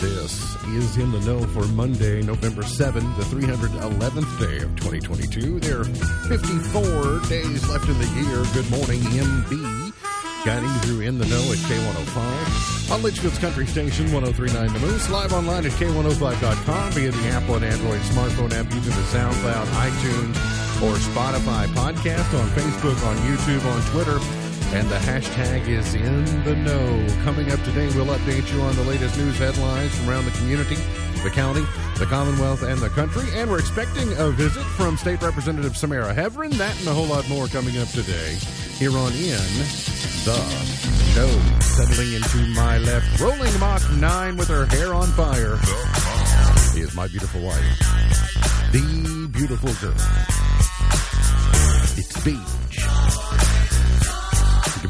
This is In the Know for Monday, November 7, the 311th day of 2022. There are 54 days left in the year. Good morning, MB. Guiding through In the Know at K105. On Leitchfield's Country Station, 1039 The Moose. Live online at K105.com via the Apple and Android smartphone app using the SoundCloud, iTunes, or Spotify podcast. On Facebook, on YouTube, on Twitter. And the hashtag is in the know. Coming up today, we'll update you on the latest news headlines from around the community, the county, the Commonwealth, and the country. And we're expecting a visit from State Representative Samara Heavrin. That and a whole lot more coming up today here on In the Know. Settling into my left, rolling Mach 9 with her hair on fire is my beautiful wife, the beautiful girl. It's Beach.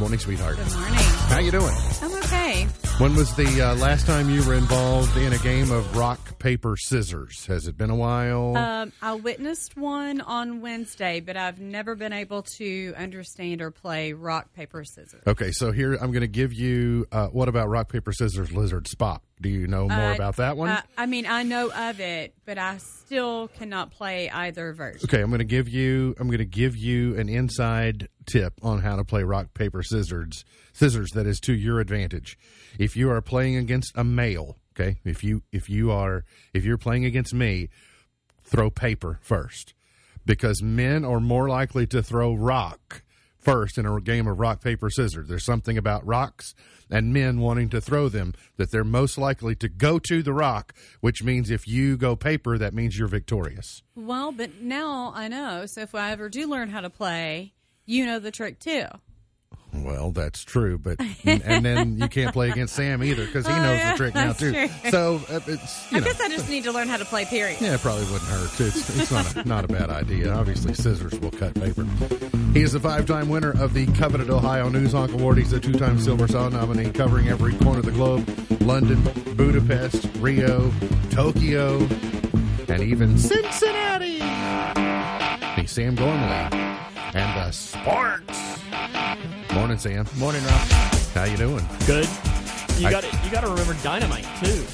Good morning, sweetheart. Good morning. How you doing? I'm okay. When was the uh, last time you were involved in a game of rock, paper, scissors? Has it been a while? Um, I witnessed one on Wednesday, but I've never been able to understand or play rock, paper, scissors. okay, so here I'm going to give you. Uh, what about rock, paper, scissors, lizard, Spock? Do you know more Uh, about that one? I, I mean, I know of it, but I still cannot play either version. Okay, I'm going to give you. I'm going to give you an inside tip on how to play rock paper scissors. Scissors that is to your advantage. If you are playing against a male, okay. If you if you are if you're playing against me, throw paper first, because men are more likely to throw rock first in a game of rock paper scissors. There's something about rocks and men wanting to throw them that they're most likely to go to the rock, which means if you go paper, that means you're victorious. Well, but now I know. So if I ever do learn how to play, you know the trick too. Well, that's true, but and then you can't play against Sam either because he Oh, knows yeah, the trick now too. true. So uh, it's you I know, guess I just need to learn how to play. Period. yeah, it probably wouldn't hurt. It's it's not a, not a bad idea. Obviously, scissors will cut paper. He is a five-time winner of the coveted Ohio News Hawk Award. He's a two-time Silver Star nominee, covering every corner of the globe: London, Budapest, Rio, Tokyo, and even Cincinnati. He's Sam Gormley and the sports. Morning, Sam. Morning, Rob. How you doing? Good. You got to You got to remember dynamite too.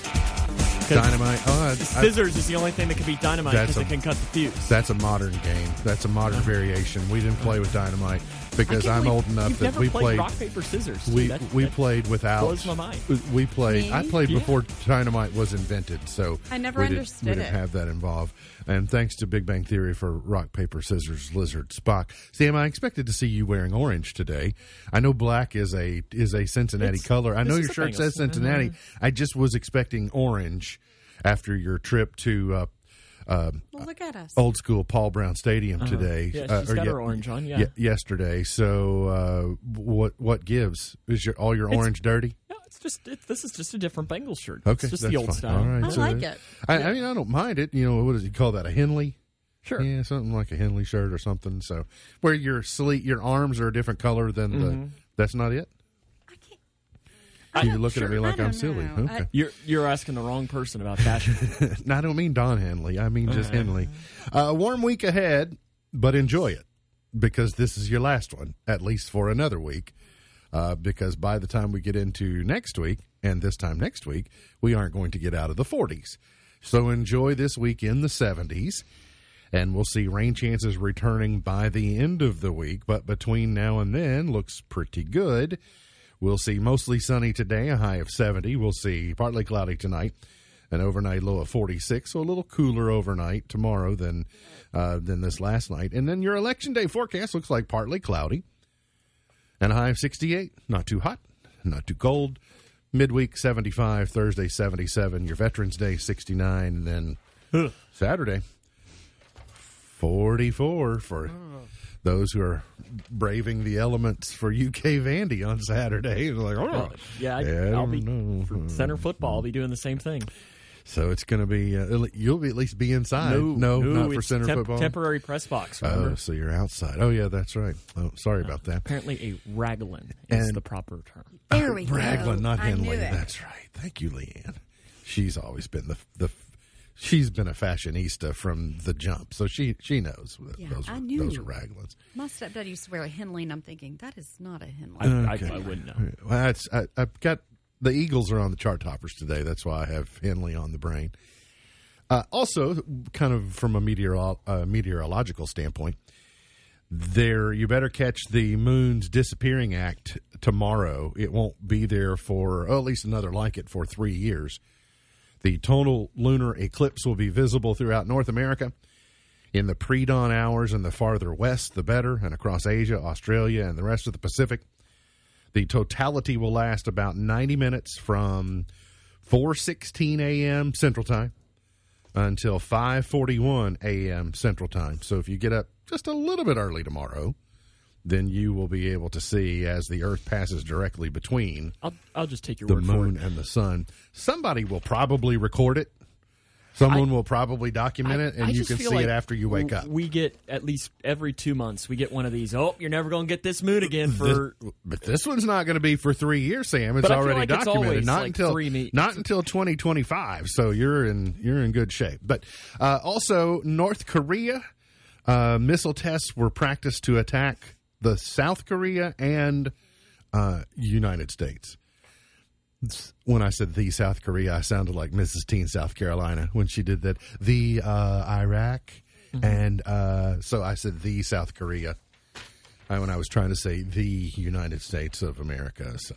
'Cause Dynamite. Oh, I- I- Scissors is the only thing that can beat dynamite That's because a- it can cut the fuse. that's a modern game. That's a modern uh-huh. variation. We didn't play with dynamite because I can't I'm believe old enough you've that never we played, played. rock paper scissors. we That- we that played without. blows my mind. We played. I played Yeah. before dynamite was invented, so I never we didn't- understood we didn't it. have that involved. And thanks to Big Bang Theory for rock paper scissors lizard Spock. Sam, I expected to see you wearing orange today. I know black is a is a Cincinnati It's- color. I know your shirt says Cincinnati. I just was expecting orange after your trip to. Uh, uh, Well, look at us. old school Paul Brown Stadium today. Yeah, uh, she's or got ye- her orange on, yeah. ye- yesterday. So uh, what what gives? Is your all your orange dirty? No, it's just it, this is just a different Bengals shirt. Okay, it's just the old fine. style. All right, I so like it. I, I mean, I don't mind it. You know, what does he call that? A Henley? Sure. Yeah, something like a Henley shirt or something. So where your sleeve, your arms are a different color than Mm-hmm. the. That's not it. I can't. You're looking at me like I I'm don't silly. know. Okay. You're you're asking the wrong person about fashion. no, I don't mean Don Henley. I mean just Henley. Uh, warm week ahead, but enjoy it because this is your last one, at least for another week. Uh, because by the time we get into next week, and this time next week, we aren't going to get out of the 40s. So enjoy this week in the 70s, and we'll see rain chances returning by the end of the week. But between now and then, looks pretty good. We'll see mostly sunny today, a high of 70. We'll see partly cloudy tonight, an overnight low of 46, so a little cooler overnight tomorrow than uh, than this last night. And then your election day forecast looks like partly cloudy, and a high of 68. Not too hot, not too cold. Midweek 75, Thursday 77, your Veterans Day 69, and then Saturday 44 for those who are braving the elements for UK Vandy on Saturday. Like, oh, yeah, I, I I'll be know. for center football. I'll be doing the same thing. So it's going to be, uh, you'll be at least be inside. No, no, not for center temp- football. Temporary press box. Remember? Oh, so you're outside. Oh, yeah, that's right. Oh, sorry about that. Apparently, a raglan is And- the proper term. There we go. Raglan, not I knew Henley. it. That's right. Thank you, Leanne. She's always been the the. She's been a fashionista from the jump, so she she knows Yeah, those I knew. those are Raglans. My stepdad used to wear a Henley, and I'm thinking that is not a Henley. I, Okay. I, I wouldn't know. Well, that's, I, I've got the Eagles are on the chart toppers today. That's why I have Henley on the brain. Uh, also, kind of from a meteoro- uh, meteorological standpoint, there you better catch the moon's disappearing act tomorrow. It won't be there for oh, at least another like it for three years. The total lunar eclipse will be visible throughout North America in the pre dawn hours and the farther west, the better, and across Asia, Australia, and the rest of the Pacific. The totality will last about 90 minutes from 4:16 a.m. Central Time until 5:41 a.m. Central Time. So if you get up just a little bit early tomorrow, then you will be able to see as the Earth passes directly between I'll I'll just take your the word for moon and the sun. Somebody will probably record it. Someone I- will probably document it, and I you can see like it after you wake up. We get at least every two months. We get one of these. Oh, you're never going to get this moon again for. This- but this one's not going to be for three years, Sam. It's I already like documented. always not like until three not until twenty twenty five. So you're in you're in good shape. But uh, also North Korea uh, missile tests were practiced to attack the South Korea and uh, United States. When I said the South Korea, I sounded like Mrs. Teen South Carolina when she did that. The uh, Iraq, and uh, so I said the South Korea uh, when I was trying to say the United States of America. So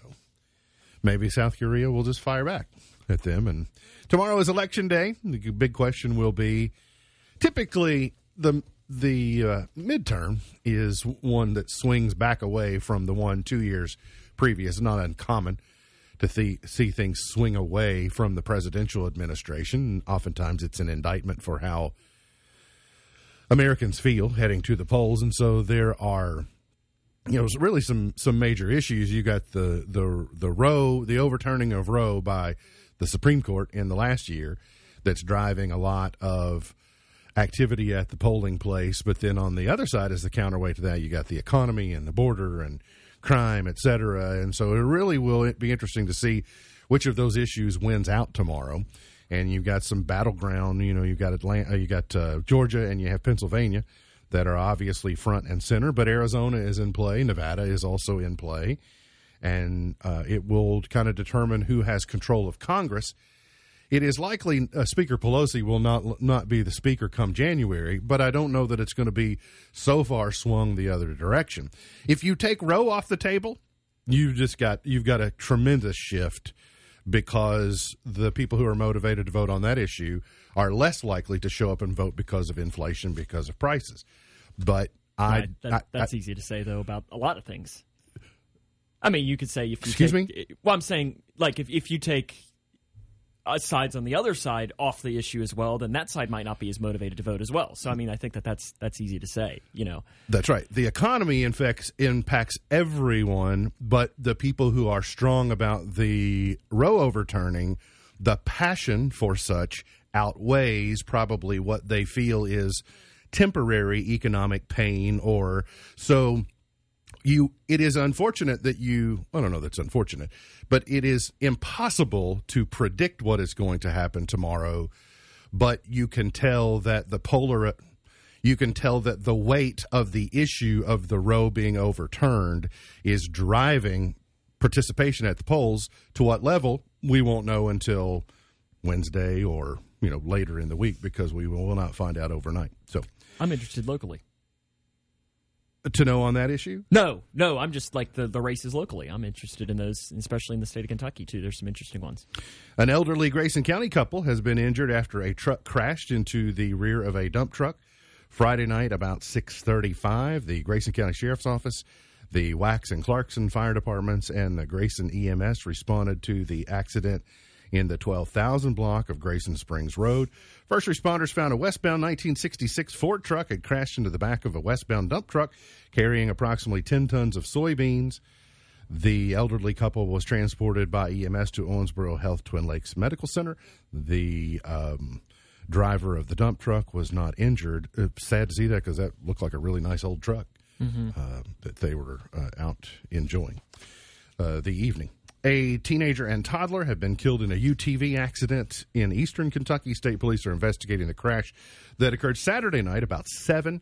maybe South Korea will just fire back at them. And tomorrow is election day. The big question will be typically the the uh, midterm is one that swings back away from the one two years previous. Not uncommon to th- see things swing away from the presidential administration. Oftentimes, it's an indictment for how Americans feel heading to the polls, and so there are you know, really some some major issues. You got the the the Roe, the overturning of Roe by the Supreme Court in the last year, that's driving a lot of activity at the polling place. But then on the other side, is the counterweight to that, you got the economy and the border and crime, et cetera. And so it really will be interesting to see which of those issues wins out tomorrow. And you've got some battleground. You know, you've got Atlanta, you got uh, Georgia, and you have Pennsylvania that are obviously front and center. But Arizona is in play. Nevada is also in play, and uh, it will kind of determine who has control of Congress. It is likely uh, Speaker Pelosi will not not be the speaker come January, but I don't know that it's going to be so far swung the other direction. If you take Roe off the table, you've just got you've got a tremendous shift because the people who are motivated to vote on that issue are less likely to show up and vote because of inflation, because of prices. But I, Right, that, I- that's easy to say though about a lot of things. I mean, you could say if you Excuse take, Well, I'm saying like if if you take Uh, sides on the other side off the issue as well, then that side might not be as motivated to vote as well. So I mean, I think that that's that's easy to say. You know, That's right. The economy infects impacts everyone, but the people who are strong about the Roe overturning, the passion for such outweighs probably what they feel is temporary economic pain or so you it is unfortunate that you I don't know that's unfortunate, but it is impossible to predict what is going to happen tomorrow. But you can tell that the polar you can tell that the weight of the issue of the Roe being overturned is driving participation at the polls to what level we won't know until Wednesday or you know later in the week because we will not find out overnight. So I'm interested locally. To know on that issue, No, no, I'm just like the the races locally. I'm interested in those, especially in the state of Kentucky too. There's some interesting ones. An elderly Grayson County couple has been injured after a truck crashed into the rear of a dump truck Friday night about 6:35. The Grayson County Sheriff's Office, the Wax and Clarkson Fire Departments, and the Grayson EMS responded to the accident in the 12,000 block of Grayson Springs Road. First responders found a westbound 1966 Ford truck had crashed into the back of a westbound dump truck carrying approximately 10 tons of soybeans. The elderly couple was transported by EMS to Owensboro Health Twin Lakes Medical Center. The um, driver of the dump truck was not injured. Uh, sad to see that because that looked like a really nice old truck uh, that they were uh, out enjoying uh, the evening. A teenager and toddler have been killed in a UTV accident in eastern Kentucky. State police are investigating the crash that occurred Saturday night about 7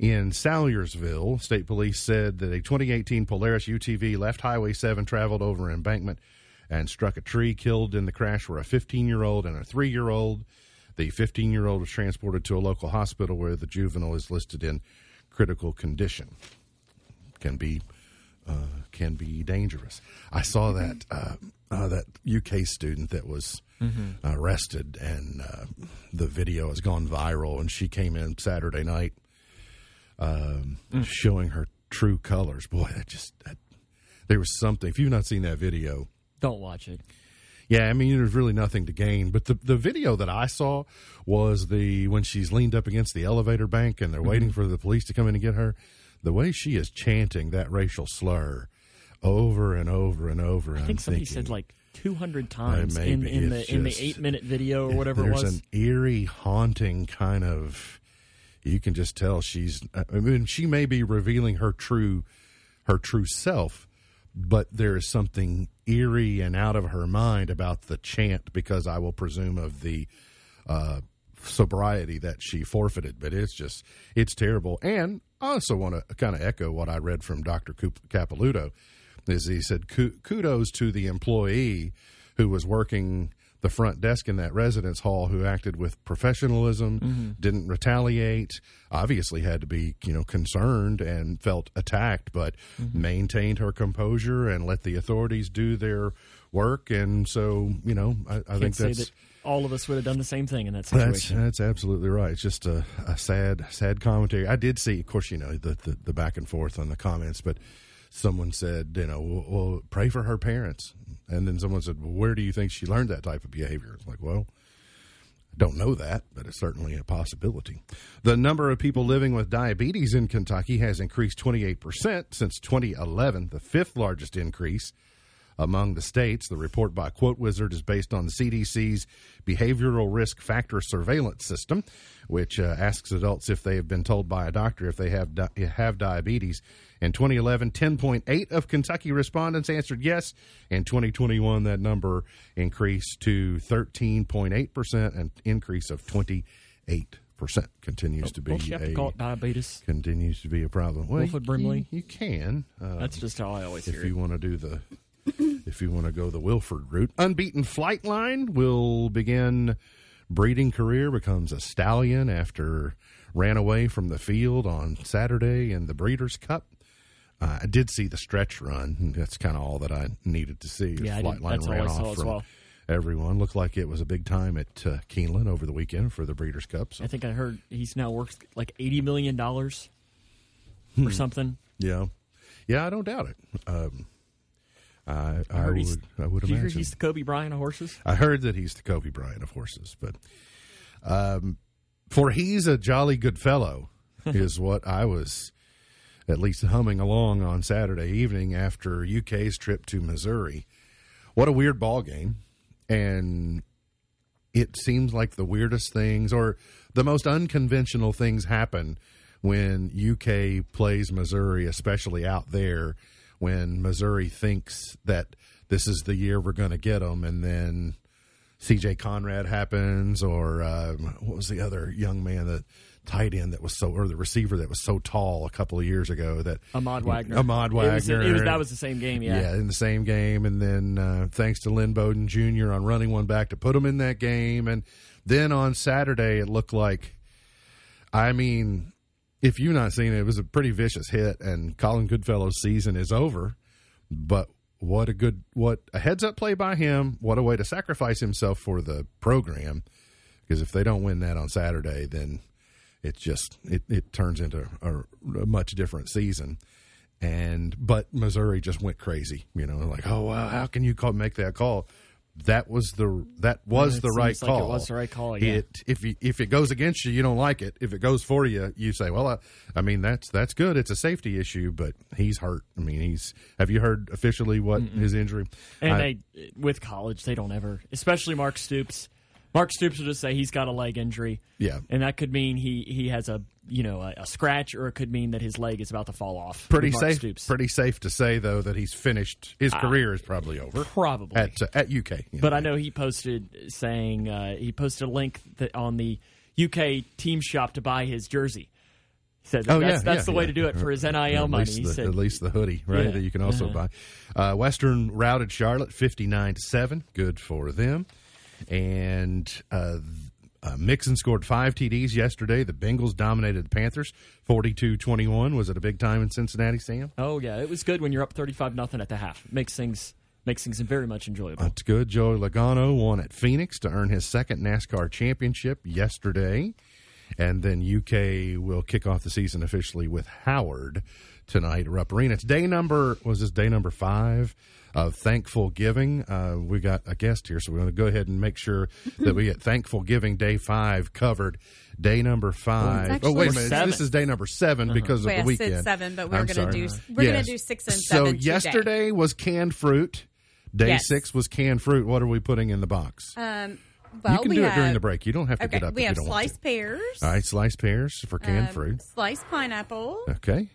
in Salyersville. State police said that a 2018 Polaris UTV left Highway 7, traveled over an embankment, and struck a tree. Killed in the crash were a 15 year old and a three year old. The 15 year old was transported to a local hospital where the juvenile is listed in critical condition. Can be uh, can be dangerous. I saw that uh, uh, that UK student that was arrested, and uh, the video has gone viral. And she came in Saturday night, um, showing her true colors. Boy, that just that, there was something. If you've not seen that video, Don't watch it. yeah, I mean, there's really nothing to gain. But the the video that I saw was the when she's leaned up against the elevator bank and they're waiting for the police to come in and get her. The way she is chanting that racial slur over and over and over. I think somebody said like 200 times maybe in, in the in the eight minute video or whatever it There's was. an eerie, haunting kind of. You can just tell she's. I mean, she may be revealing her true, her true self, but there is something eerie and out of her mind about the chant because I will presume of the uh, sobriety that she forfeited. But it's just, it's terrible. And I also want to kind of echo what I read from Dr. Capilouto. Is he said kudos to the employee who was working the front desk in that residence hall who acted with professionalism, mm-hmm. didn't retaliate, obviously had to be, you know, concerned and felt attacked, but mm-hmm. maintained her composure and let the authorities do their work. And so, you know, I, I think that's that all of us would have done the same thing in that that's situation. that's absolutely right. It's just a, a sad sad commentary. I did see, of course, you know the, the the back and forth on the comments, but someone said, you know, well, well, pray for her parents, and then someone said, well, where do you think she learned that type of behavior? It's like, well. I Don't know that, but it's certainly a possibility. The number of people living with diabetes in Kentucky has increased 28% since 2011, the fifth largest increase among the states. The report by Quote Wizard is based on the CDC's Behavioral Risk Factor Surveillance System, which uh, asks adults if they have been told by a doctor if they have di- have diabetes. In 2011, 10.8 of Kentucky respondents answered yes. In 2021, that number increased to 13.8 percent, an increase of 28 percent. Continues to be have to a call it diabetes? continues to be a problem. Well, Wilford Brimley? you, you can. Uh, That's just how I always if hear you it. want to do the if you want to go the Wilford route. Unbeaten Flightline will begin breeding career becomes a stallion after ran away from the field on Saturday in the Breeders' Cup. Uh, I did see the stretch run. That's kind of all that I needed to see. Yeah, I did- Flightline ran off from well. everyone. Looked like it was a big time at uh, Keeneland over the weekend for the Breeders' Cup. So I think I heard he's now worth like $80 million Hmm. or something. yeah, yeah, I don't doubt it. Um, I, I, would, I would Did you hear imagine. he's the Kobe Bryant of horses? I heard that he's the Kobe Bryant of horses, but um, for he's a jolly good fellow is what I was at least humming along on Saturday evening after UK's trip to Missouri. What a weird ball game, and it seems like the weirdest things or the most unconventional things happen when UK plays Missouri, especially out there when Missouri thinks that this is the year we're going to get them, and then CJ Conrad happens, or um, what was the other young man that tight end that was so, or the receiver that was so tall a couple of years ago that Ahmad Wagner. Ahmad It was, Wagner. it was, that was the same game, yeah. Yeah, in the same game, and then uh, thanks to Lynn Bowden Jr. on running one back to put him in that game, and then on Saturday it looked like, I mean, if you've not seen it, it was a pretty vicious hit, and Colin Goodfellow's season is over. But what a good, what a heads up play by him! What a way to sacrifice himself for the program, because if they don't win that on Saturday, then it just it, it turns into a, a much different season and but Missouri just went crazy. You know, like oh wow, how can you call make that call? That was the that was the right like it call. was the right call, yeah. It if you, if it goes against you, you don't like it. If it goes for you, you say, well, I, I mean that's that's good. It's a safety issue, but he's hurt. I mean, he's. Have you heard officially what his injury? And I- they, with college, they don't ever, especially Mark Stoops. Mark Stoops will just say he's got a leg injury. Yeah. And that could mean he, he has a, you know, a, a scratch or it could mean that his leg is about to fall off. pretty safe. Stoops. Pretty safe to say though that he's finished. His career is probably over Probably. at uh, at UK. But know. I know he posted saying uh, he posted a link that on the UK team shop to buy his jersey, He said Oh, that's, yeah, that's yeah, the way yeah. to do it for his NIL at money. The, said, at least the hoodie, right? That you can also Uh-huh. buy. Uh, Western routed Charlotte fifty nine to seven. Good for them. And uh, uh, Mixon scored five TDs yesterday. The Bengals dominated the Panthers 42-21. Was it a big time in Cincinnati, Sam? "Oh yeah, it was good when you're up 35 nothing at the half. Makes things makes things very much enjoyable." That's good. Joey Logano won at Phoenix to earn his second NASCAR championship yesterday. And then UK will kick off the season officially with Howard tonight Rupp Arena. It's day number, was this day number five of Thankful Giving? Uh, we got a guest here, so we're going to go ahead and make sure that we get Thankful Giving day five covered. Day number five. It's Oh, wait a minute. seven. This is day number 7 because of Wait, the I weekend. said seven, but we're going to do we're going to do six and So seven. So yesterday was canned fruit. Day Yes. six was canned fruit. What are we putting in the box? Um, well, you can do have, it during the break. You don't have to Okay, get up we have you don't want sliced pears, All right, sliced pears for canned um, fruit. sliced pineapple, Okay.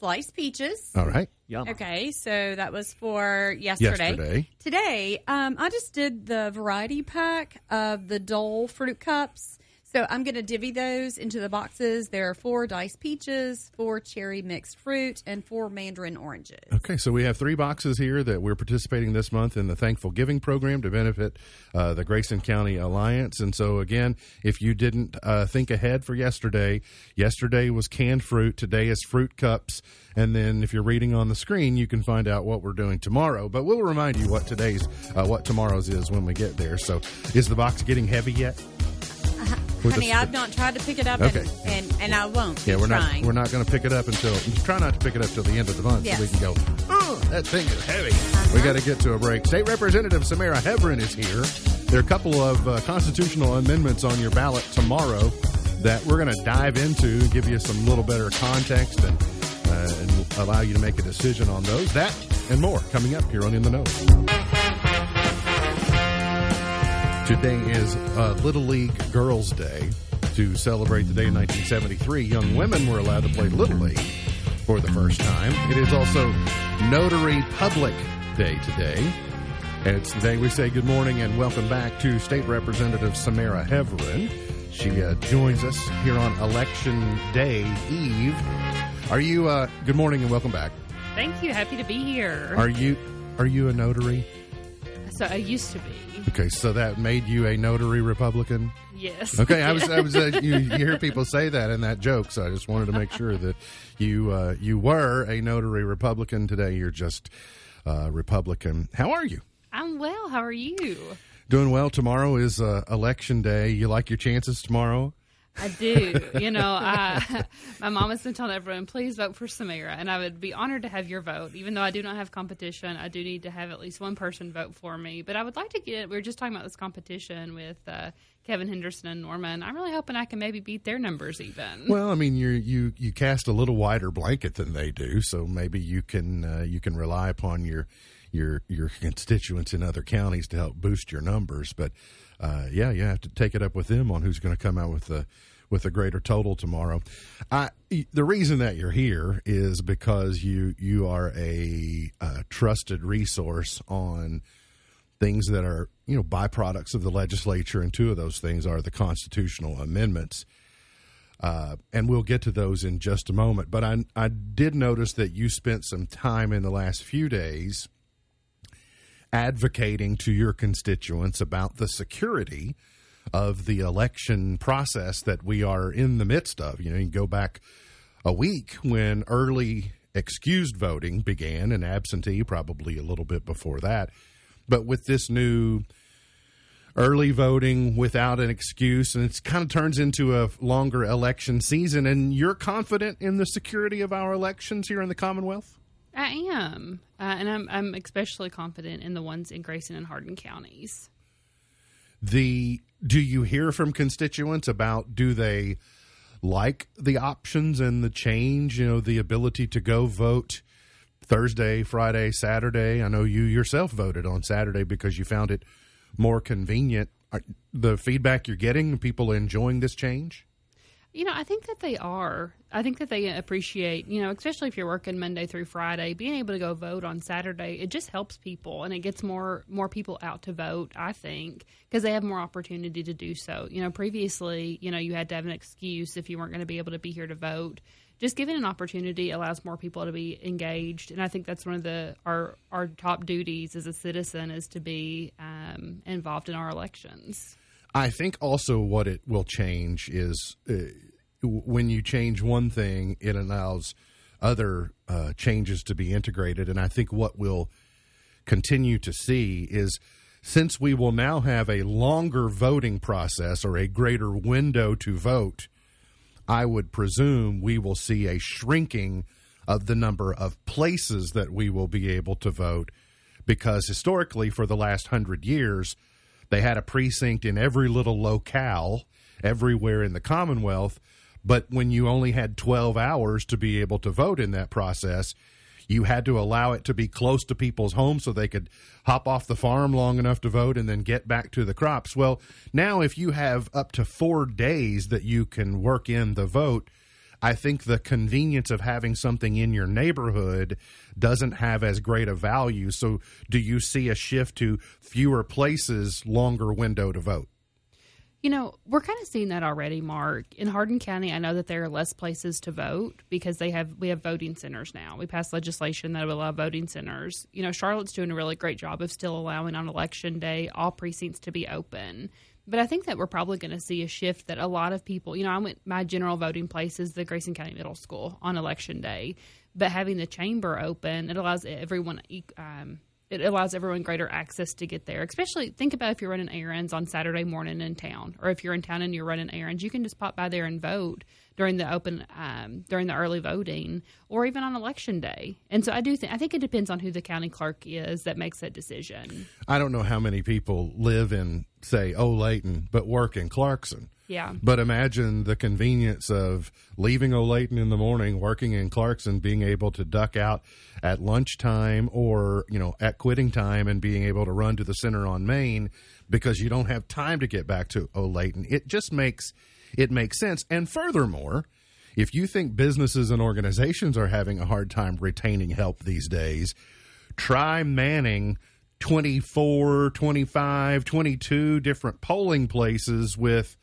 Sliced peaches. All right. Yum. Okay, so that was for yesterday. Yesterday. Today, um, I just did the variety pack of the Dole fruit cups. So I'm going to divvy those into the boxes. There are four diced peaches, four cherry mixed fruit, and four mandarin oranges. Okay, so we have three boxes here that we're participating this month in the Thankful Giving program to benefit uh, the Grayson County Alliance. And so, again, if you didn't uh, think ahead for yesterday, yesterday was canned fruit. Today is fruit cups. And then, if you're reading on the screen, you can find out what we're doing tomorrow. But we'll remind you what today's, uh, what tomorrow's is when we get there. So, is the box getting heavy yet? Honey, I've not tried to pick it up, Okay. and, and, and I won't. Yeah, we're trying. not we're not going to pick it up until try not to pick it up till the end of the month Yes. so we can go. Oh, that thing is heavy. We got to get to a break. State Representative Samara Heavrin is here. There are a couple of uh, constitutional amendments on your ballot tomorrow that we're going to dive into, give you some little better context, and uh, and allow you to make a decision on those. That and more coming up here on In the Know. Today is uh, Little League Girls Day. To celebrate the day in 1973, young women were allowed to play Little League for the first time. It is also Notary Public Day today. And it's the day we say good morning and welcome back to State Representative Samara Heavrin. She uh, joins us here on Election Day Eve. Are you, uh, good morning and welcome back. Thank you. Happy to be here. Are you, are you a notary? So I used to be. Okay, so that made you a notary Republican? Yes. Okay, I was, I was. Uh, you, you hear people say that in that joke, so I just wanted to make sure that you uh, you were a notary Republican. Today, you're just uh, Republican. How are you? I'm well. How are you? Doing well. Tomorrow is uh, election day. You like your chances tomorrow? I do. you know, I, my mom has been telling everyone, please vote for Samara. And I would be honored to have your vote. Even though I do not have competition, I do need to have at least one person vote for me. But I would like to get, we were just talking about this competition with uh, Kevin Henderson and Norman. I'm really hoping I can maybe beat their numbers even. Well, I mean, you you you cast a little wider blanket than they do, so maybe you can uh, you can rely upon your your your constituents in other counties to help boost your numbers. But uh, yeah, you have to take it up with them on who's going to come out with the with a greater total tomorrow. I, the reason that you're here is because you you are a, uh trusted resource on things that are you know byproducts of the legislature, and two of those things are the constitutional amendments. Uh, and we'll get to those in just a moment. But I, I did notice that you spent some time in the last few days advocating to your constituents about the security of the election process that we are in the midst of. You know, you go back a week when early excused voting began and absentee probably a little bit before that. But with this new early voting without an excuse, and it kind of turns into a longer election season. And you're confident in the security of our elections here in the Commonwealth? I am. Uh, and I'm, I'm especially confident in the ones in Grayson and Hardin counties. The do you hear from constituents about do they like the options and the change? You know, the ability to go vote Thursday, Friday, Saturday. I know you yourself voted on Saturday because you found it more convenient. Are, the feedback you're getting, people enjoying this change? You know, I think that they are. I think that they appreciate, you know, especially if you're working Monday through Friday, being able to go vote on Saturday, it just helps people and it gets more more people out to vote, I think, because they have more opportunity to do so. You know, previously, you know, you had to have an excuse if you weren't going to be able to be here to vote. Just giving an opportunity allows more people to be engaged, and I think that's one of the our our top duties as a citizen is to be um, involved in our elections. I think also what it will change is uh, when you change one thing, it allows other uh, changes to be integrated. And I think what we'll continue to see is since we will now have a longer voting process or a greater window to vote, I would presume we will see a shrinking of the number of places that we will be able to vote because historically, for the last hundred years, they had a precinct in every little locale everywhere in the Commonwealth. But when you only had 12 hours to be able to vote in that process, you had to allow it to be close to people's homes so they could hop off the farm long enough to vote and then get back to the crops. Well, now if you have up to four days that you can work in the vote, I think the convenience of having something in your neighborhood doesn't have as great a value. So, do you see a shift to fewer places, longer window to vote? You know, we're kind of seeing that already, Mark. In Hardin County, I know that there are less places to vote because they have we have voting centers now. We passed legislation that will allow voting centers. You know, Charlotte's doing a really great job of still allowing on election day all precincts to be open. But I think that we're probably going to see a shift that a lot of people, you know, I went my general voting place is the Grayson County Middle School on election day, but having the chamber open, it allows everyone um, it allows everyone greater access to get there. Especially think about if you're running errands on Saturday morning in town, or if you're in town and you're running errands, you can just pop by there and vote during the open um, during the early voting, or even on election day. And so I do think I think it depends on who the county clerk is that makes that decision. I don't know how many people live in say Olathe, but work in Clarkson. Yeah. But imagine the convenience of leaving Olathe in the morning, working in Clarkson, being able to duck out at lunchtime or, you know, at quitting time and being able to run to the center on Main because you don't have time to get back to Olathe. It just makes it makes sense. And furthermore, if you think businesses and organizations are having a hard time retaining help these days, try manning 24, 25, 22 different polling places with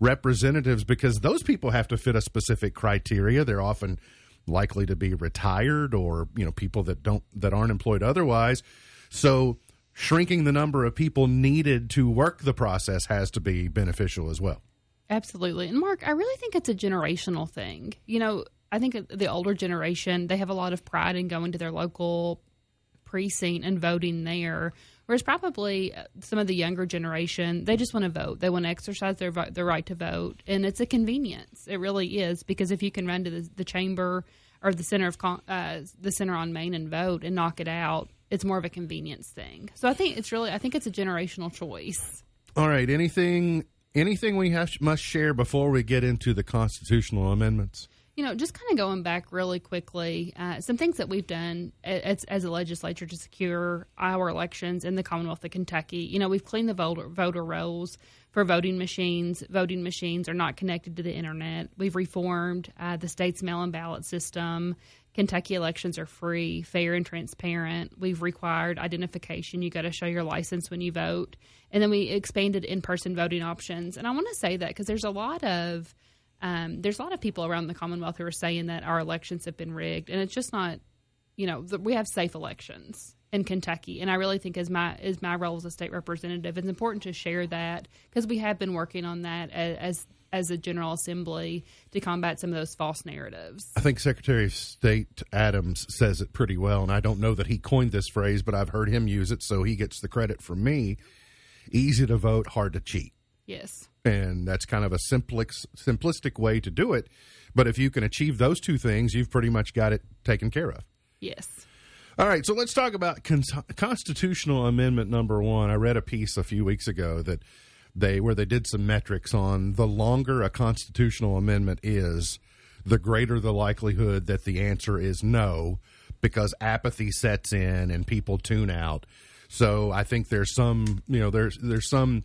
representatives because those people have to fit a specific criteria. They're often likely to be retired or, you know, people that don't that aren't employed otherwise. So shrinking the number of people needed to work the process has to be beneficial as well. Absolutely. And Mark, I really think it's a generational thing. You know, I think the older generation, they have a lot of pride in going to their local precinct and voting there. Whereas probably uh, some of the younger generation, they just want to vote. They want to exercise their their right to vote, and it's a convenience. It really is because if you can run to the, the chamber or the center of uh, the center on Main and vote and knock it out, it's more of a convenience thing. So I think it's really I think it's a generational choice. All right. Anything anything we have must share before we get into the constitutional amendments? You know, just kind of going back really quickly, uh, some things that we've done as, as, a legislature to secure our elections in the Commonwealth of Kentucky. You know, we've cleaned the voter, voter rolls for voting machines. Voting machines are not connected to the internet. We've reformed uh, the state's mail in ballot system. Kentucky elections are free, fair, and transparent. We've required identification. You got to show your license when you vote. And then we expanded in person voting options. And I want to say that because there's a lot of um, there's a lot of people around the Commonwealth who are saying that our elections have been rigged, and it's just not. You know, the, we have safe elections in Kentucky, and I really think as my as my role as a state representative, it's important to share that because we have been working on that as, as as a General Assembly to combat some of those false narratives. I think Secretary of State Adams says it pretty well, and I don't know that he coined this phrase, but I've heard him use it, so he gets the credit from me. Easy to vote, hard to cheat. Yes. And that's kind of a simplex, simplistic way to do it. But if you can achieve those two things, you've pretty much got it taken care of. Yes. All right, so let's talk about con- constitutional amendment number one. I read a piece a few weeks ago that they where they did some metrics on the longer a constitutional amendment is, the greater the likelihood that the answer is no, because apathy sets in and people tune out. So I think there's some, you know, there's there's some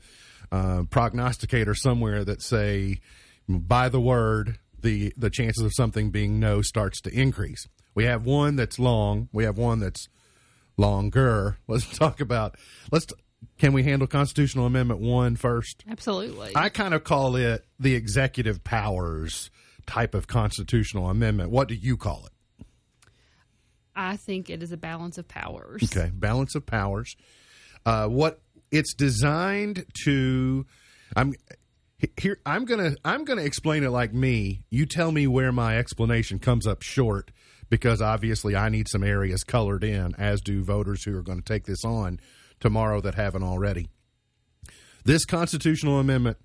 uh, prognosticator somewhere that say by the word, the the chances of something being no starts to increase. We have one that's long. We have one that's longer. Let's talk about. Let's. Can we handle constitutional amendment one first? Absolutely. I kind of call it the executive powers type of constitutional amendment. What do you call it? I think it is a balance of powers. Okay, balance of powers. Uh, what it's designed to. I'm here. I'm gonna. I'm gonna explain it like me. You tell me where my explanation comes up short, because obviously I need some areas colored in, as do voters who are going to take this on tomorrow that haven't already. This constitutional amendment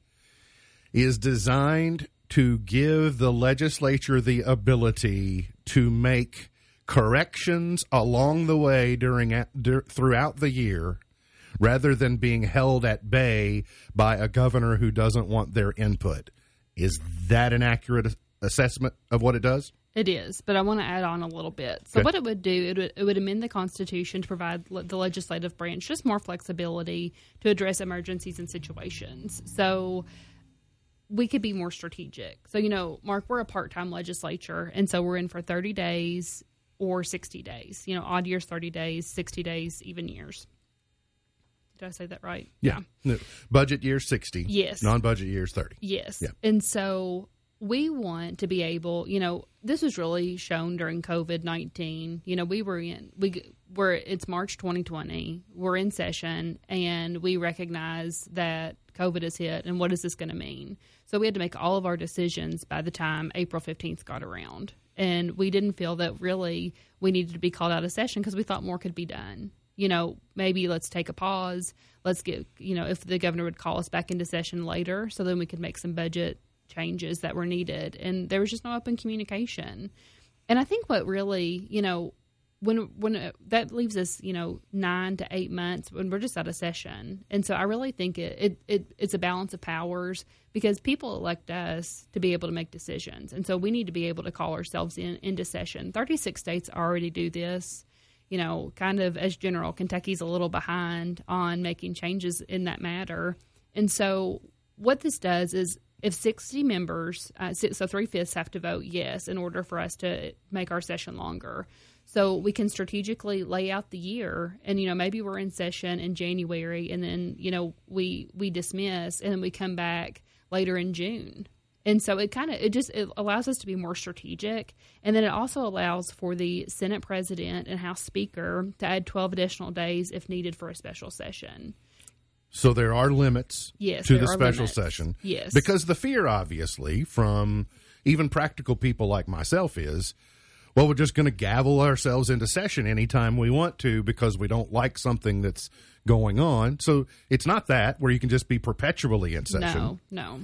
is designed to give the legislature the ability to make corrections along the way during throughout the year rather than being held at bay by a governor who doesn't want their input. Is that an accurate assessment of what it does? It is, but I want to add on a little bit. So, okay. what it would do, it would, it would amend the Constitution to provide le- the legislative branch just more flexibility to address emergencies and situations. So, we could be more strategic. So, you know, Mark, we're a part time legislature, and so we're in for 30 days or 60 days. You know, odd years 30 days, 60 days, even years. Did I say that right? Yeah. yeah. Budget year 60. Yes. Non budget years 30. Yes. Yeah. And so we want to be able, you know, this was really shown during COVID 19. You know, we were in, we were, it's March 2020, we're in session, and we recognize that COVID has hit, and what is this going to mean? So we had to make all of our decisions by the time April 15th got around. And we didn't feel that really we needed to be called out of session because we thought more could be done. You know, maybe let's take a pause. Let's get, you know, if the governor would call us back into session later so then we could make some budget changes that were needed. And there was just no open communication. And I think what really, you know, when when uh, that leaves us, you know, nine to eight months when we're just out of session, and so I really think it, it, it it's a balance of powers because people elect us to be able to make decisions, and so we need to be able to call ourselves in into session. Thirty six states already do this, you know, kind of as general. Kentucky's a little behind on making changes in that matter, and so what this does is if 60 members, uh, so three fifths have to vote yes in order for us to make our session longer. So we can strategically lay out the year, and you know maybe we're in session in January, and then you know we we dismiss, and then we come back later in June. And so it kind of it just it allows us to be more strategic, and then it also allows for the Senate President and House Speaker to add twelve additional days if needed for a special session. So there are limits yes, to the special limits. session. Yes. Because the fear, obviously, from even practical people like myself is well, we're just going to gavel ourselves into session anytime we want to because we don't like something that's going on. So it's not that where you can just be perpetually in session. No, no.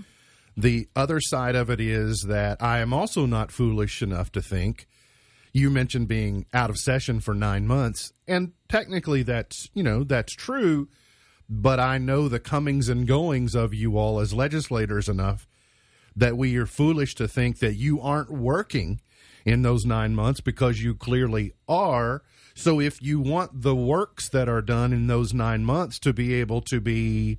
The other side of it is that I am also not foolish enough to think you mentioned being out of session for nine months, and technically that's you know that's true, but I know the comings and goings of you all as legislators enough that we are foolish to think that you aren't working in those nine months because you clearly are. So if you want the works that are done in those nine months to be able to be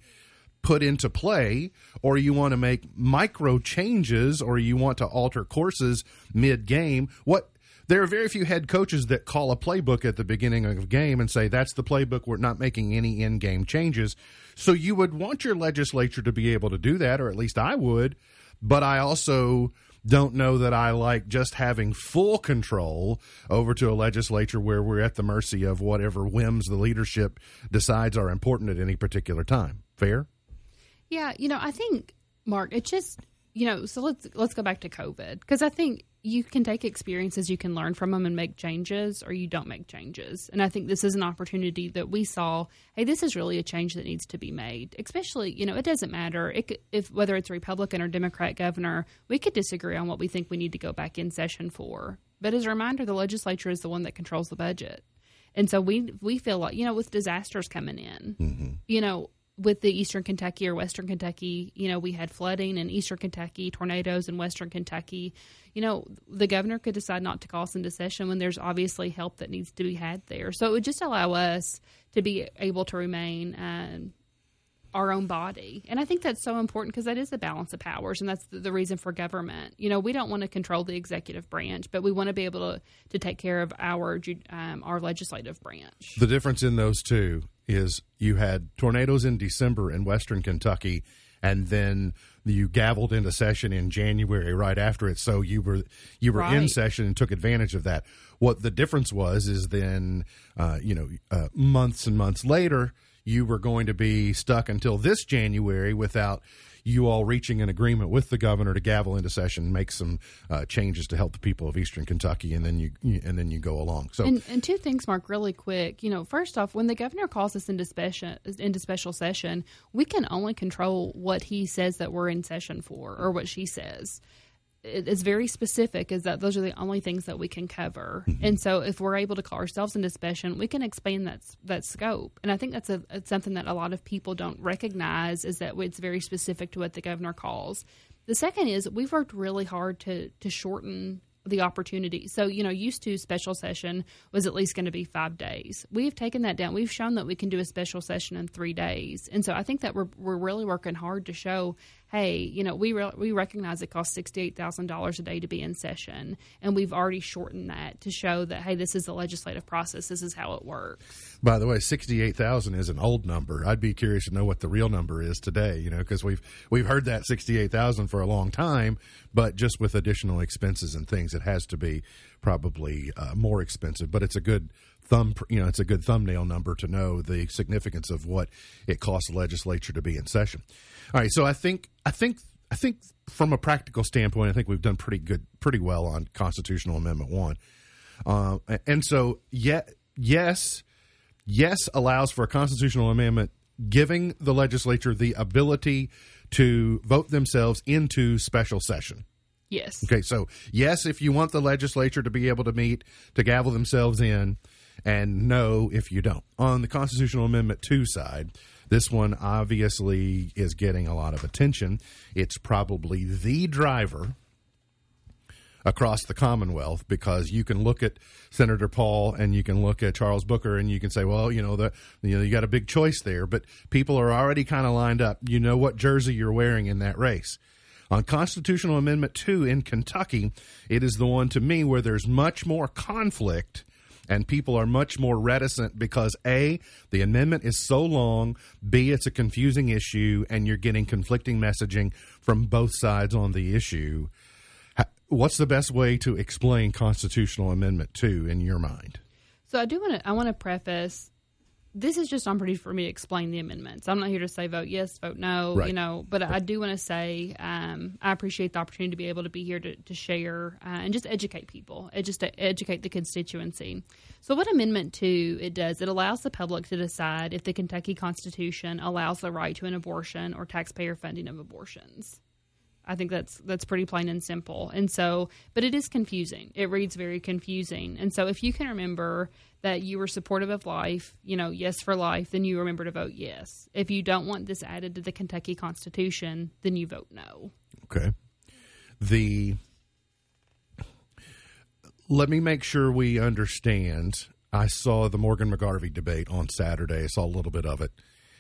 put into play, or you want to make micro changes, or you want to alter courses mid game, what there are very few head coaches that call a playbook at the beginning of a game and say that's the playbook we're not making any in-game changes so you would want your legislature to be able to do that or at least i would but i also don't know that I like just having full control over to a legislature where we're at the mercy of whatever whims the leadership decides are important at any particular time. Fair? Yeah, you know, I think Mark, it just you know, so let's let's go back to COVID because I think you can take experiences, you can learn from them and make changes, or you don't make changes. And I think this is an opportunity that we saw. Hey, this is really a change that needs to be made. Especially, you know, it doesn't matter it, if whether it's Republican or Democrat governor. We could disagree on what we think we need to go back in session for. But as a reminder, the legislature is the one that controls the budget. And so we we feel like you know with disasters coming in, mm-hmm. you know with the eastern Kentucky or western Kentucky, you know, we had flooding in eastern Kentucky, tornadoes in western Kentucky. You know, the governor could decide not to call us into session when there's obviously help that needs to be had there. So it would just allow us to be able to remain um, our own body. And I think that's so important because that is a balance of powers, and that's the, the reason for government. You know, we don't want to control the executive branch, but we want to be able to, to take care of our um, our legislative branch. The difference in those two is you had tornadoes in December in western Kentucky, and then you gavelled into session in January right after it. So you were you were in session and took advantage of that. What the difference was is then uh, you know uh, months and months later you were going to be stuck until this January without you all reaching an agreement with the governor to gavel into session, make some uh, changes to help the people of Eastern Kentucky, and then you and then you go along. So And, and two things, Mark, really quick. You know, first off, when the governor calls us into special into special session, we can only control what he says that we're in session for, or what she says. It- It's very specific. Is that those are the only things that we can cover, mm-hmm. and so if we're able to call ourselves into session, we can expand that that scope. And I think that's a something that a lot of people don't recognize is that it's very specific to what the governor calls. The second is we've worked really hard to to shorten the opportunity. So, you know, used to special session was at least going to be five days. We've taken that down. We've shown that we can do a special session in three days. And so I think that we're, we're really working hard to show, hey, you know, we, re- we recognize it costs $68,000 a day to be in session. And we've already shortened that to show that, hey, this is the legislative process. This is how it works. By the way, sixty-eight thousand is an old number. I'd be curious to know what the real number is today. You know, because we've we've heard that sixty-eight thousand for a long time, but just with additional expenses and things, it has to be probably uh, more expensive. But it's a good thumb. You know, it's a good thumbnail number to know the significance of what it costs the legislature to be in session. All right, so I think I think I think from a practical standpoint, I think we've done pretty good, pretty well on constitutional amendment one. Uh, and so, yeah, yes, yes allows for a constitutional amendment giving the legislature the ability to vote themselves into special session. Yes. Okay, so yes, if you want the legislature to be able to meet to gavel themselves in, and no if you don't. On the constitutional amendment two side, this one obviously is getting a lot of attention. It's probably the driver across the Commonwealth because you can look at Senator Paul and you can look at Charles Booker and you can say, well, you know, the you know you got a big choice there, but people are already kind of lined up. You know what jersey you're wearing in that race. On Constitutional Amendment 2 in Kentucky, it is the one to me where there's much more conflict and people are much more reticent because A, the amendment is so long, B, it's a confusing issue, and you're getting conflicting messaging from both sides on the issue. What's the best way to explain Constitutional Amendment 2 in your mind? So I do want to I want to preface this is just opportunity for me to explain the amendments. I'm not here to say vote yes, vote no, Right. you know, but I do want to say um, I appreciate the opportunity to be able to be here to, to share uh, and just educate people, uh, just to educate the constituency. So what Amendment 2 it does, it allows the public to decide if the Kentucky Constitution allows the right to an abortion or taxpayer funding of abortions. I think that's that's pretty plain and simple. And so, but it is confusing. It reads very confusing. And so, if you can remember that you were supportive of life, you know, yes for life, then you remember to vote yes. If you don't want this added to the Kentucky Constitution, then you vote no. Okay. The let me make sure we understand. I saw the Morgan McGarvey debate on Saturday. I saw a little bit of it,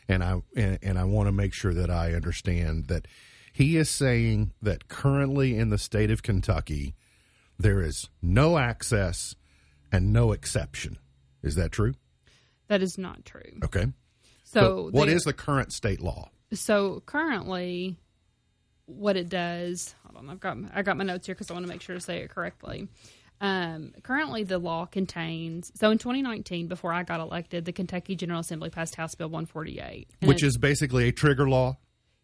and I and, and I want to make sure that I understand that he is saying that currently in the state of Kentucky there is no access and no exception. Is that true? That is not true. Okay. So, what there- is the current state law? so currently what it does hold on i've got i got my notes here because i want to make sure to say it correctly um, currently the law contains so in 2019 before i got elected the kentucky general assembly passed house bill 148 Which is basically a trigger law.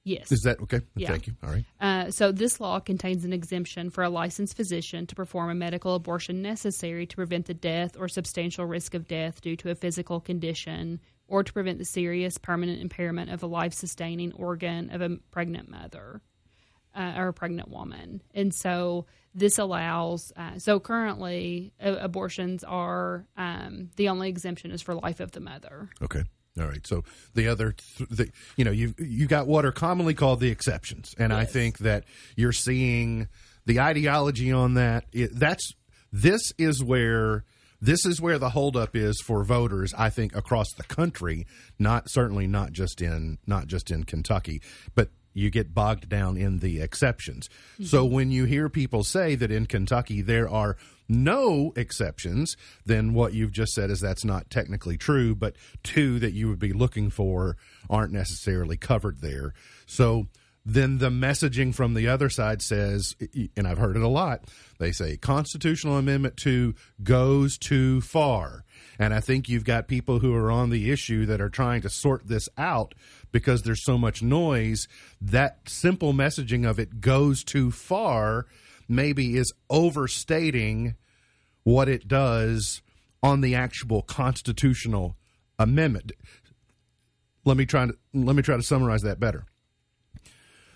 Yes Is that okay? Yeah. Thank you. All right. uh, so this law contains an exemption for a licensed physician to perform a medical abortion necessary to prevent the death or substantial risk of death due to a physical condition or to prevent the serious permanent impairment of a life-sustaining organ of a pregnant mother uh, or a pregnant woman. And so this allows. Uh, so currently, uh, abortions are um, the only exemption is for life of the mother. Okay. All right. So the other, th- the, you know, you you got what are commonly called the exceptions, and I think that you're seeing the ideology on that. It, that's this is where this is where the holdup is for voters. I think across the country, not certainly not just in not just in Kentucky, but you get bogged down in the exceptions. So mm-hmm. when you hear people say that in Kentucky there are no exceptions, then what you've just said is that's not technically true, but two that you would be looking for aren't necessarily covered there. So then the messaging from the other side says, and I've heard it a lot, they say constitutional amendment 2 goes too far. And I think you've got people who are on the issue that are trying to sort this out because there's so much noise. That simple messaging of it goes too far maybe is overstating what it does on the actual constitutional amendment. Let me try to let me try to summarize that better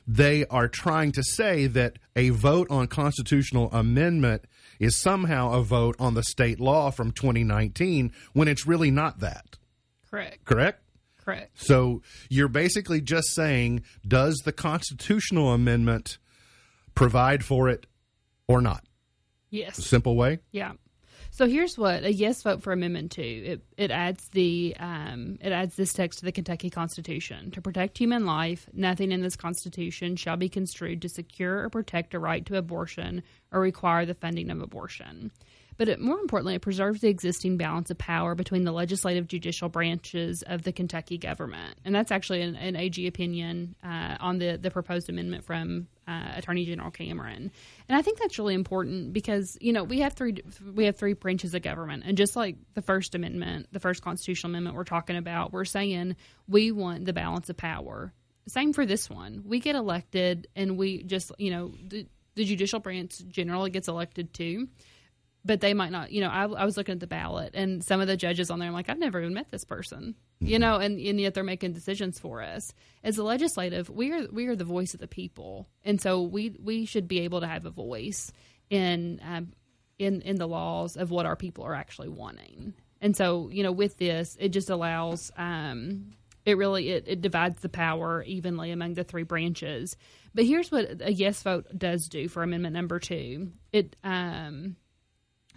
they are trying to say that a vote on constitutional amendment is somehow a vote on the state law from 2019 when it's really not that. Correct. Correct? Correct. So you're basically just saying does the constitutional amendment provide for it or not? Yes. Simple way? Yeah. So here's what a yes vote for Amendment Two. It it adds the um, it adds this text to the Kentucky Constitution to protect human life. Nothing in this Constitution shall be construed to secure or protect a right to abortion or require the funding of abortion. But it, more importantly, it preserves the existing balance of power between the legislative judicial branches of the Kentucky government. And that's actually an, an AG opinion uh, on the, the proposed amendment from uh, Attorney General Cameron. And I think that's really important because, you know, we have three we have three branches of government. And just like the First Amendment, the first constitutional amendment we're talking about, we're saying we want the balance of power. Same for this one. We get elected and we just, you know, the, the judicial branch generally gets elected too but they might not. You know, I, I, was looking at the ballot, and some of the judges on there, I'm like, I've never even met this person. Mm-hmm. You know, and, and yet they're making decisions for us. As a legislative, we are we are the voice of the people, and so we we should be able to have a voice in um, in in the laws of what our people are actually wanting. And so, you know, with this, it just allows. Um, it really it, it divides the power evenly among the three branches. But here's what a yes vote does do for amendment number two. It um,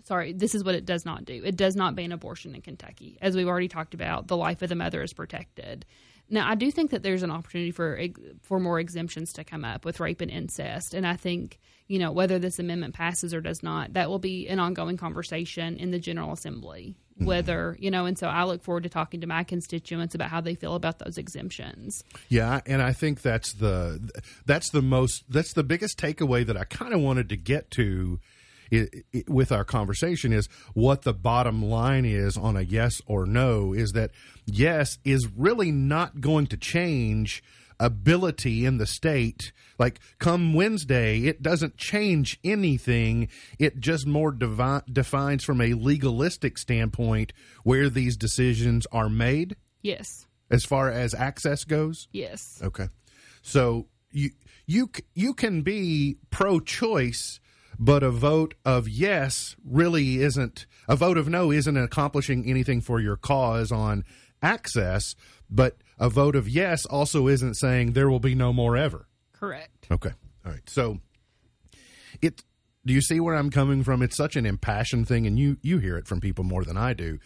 sorry, this is what it does not do. It does not ban abortion in Kentucky. As we've already talked about, the life of the mother is protected. Now, I do think that there's an opportunity for for more exemptions to come up with rape and incest, and I think you know whether this amendment passes or does not, that will be an ongoing conversation in the General Assembly. Mm-hmm. Whether you know, and so I look forward to talking to my constituents about how they feel about those exemptions. Yeah, and I think that's the that's the most that's the biggest takeaway that I kind of wanted to get to it, it, with our conversation is what the bottom line is on a yes or no is that yes is really not going to change ability in the state. Like come Wednesday, it doesn't change anything. It just more devi- defines from a legalistic standpoint where these decisions are made. Yes. As far as access goes. Yes. Okay. So you you you can be pro-choice but a vote of yes really isn't a vote of no isn't accomplishing anything for your cause on access but a vote of yes also isn't saying there will be no more ever. Correct. Okay. All right. So it do you see where i'm coming from? It's such an impassioned thing and you you hear it from people more than i do.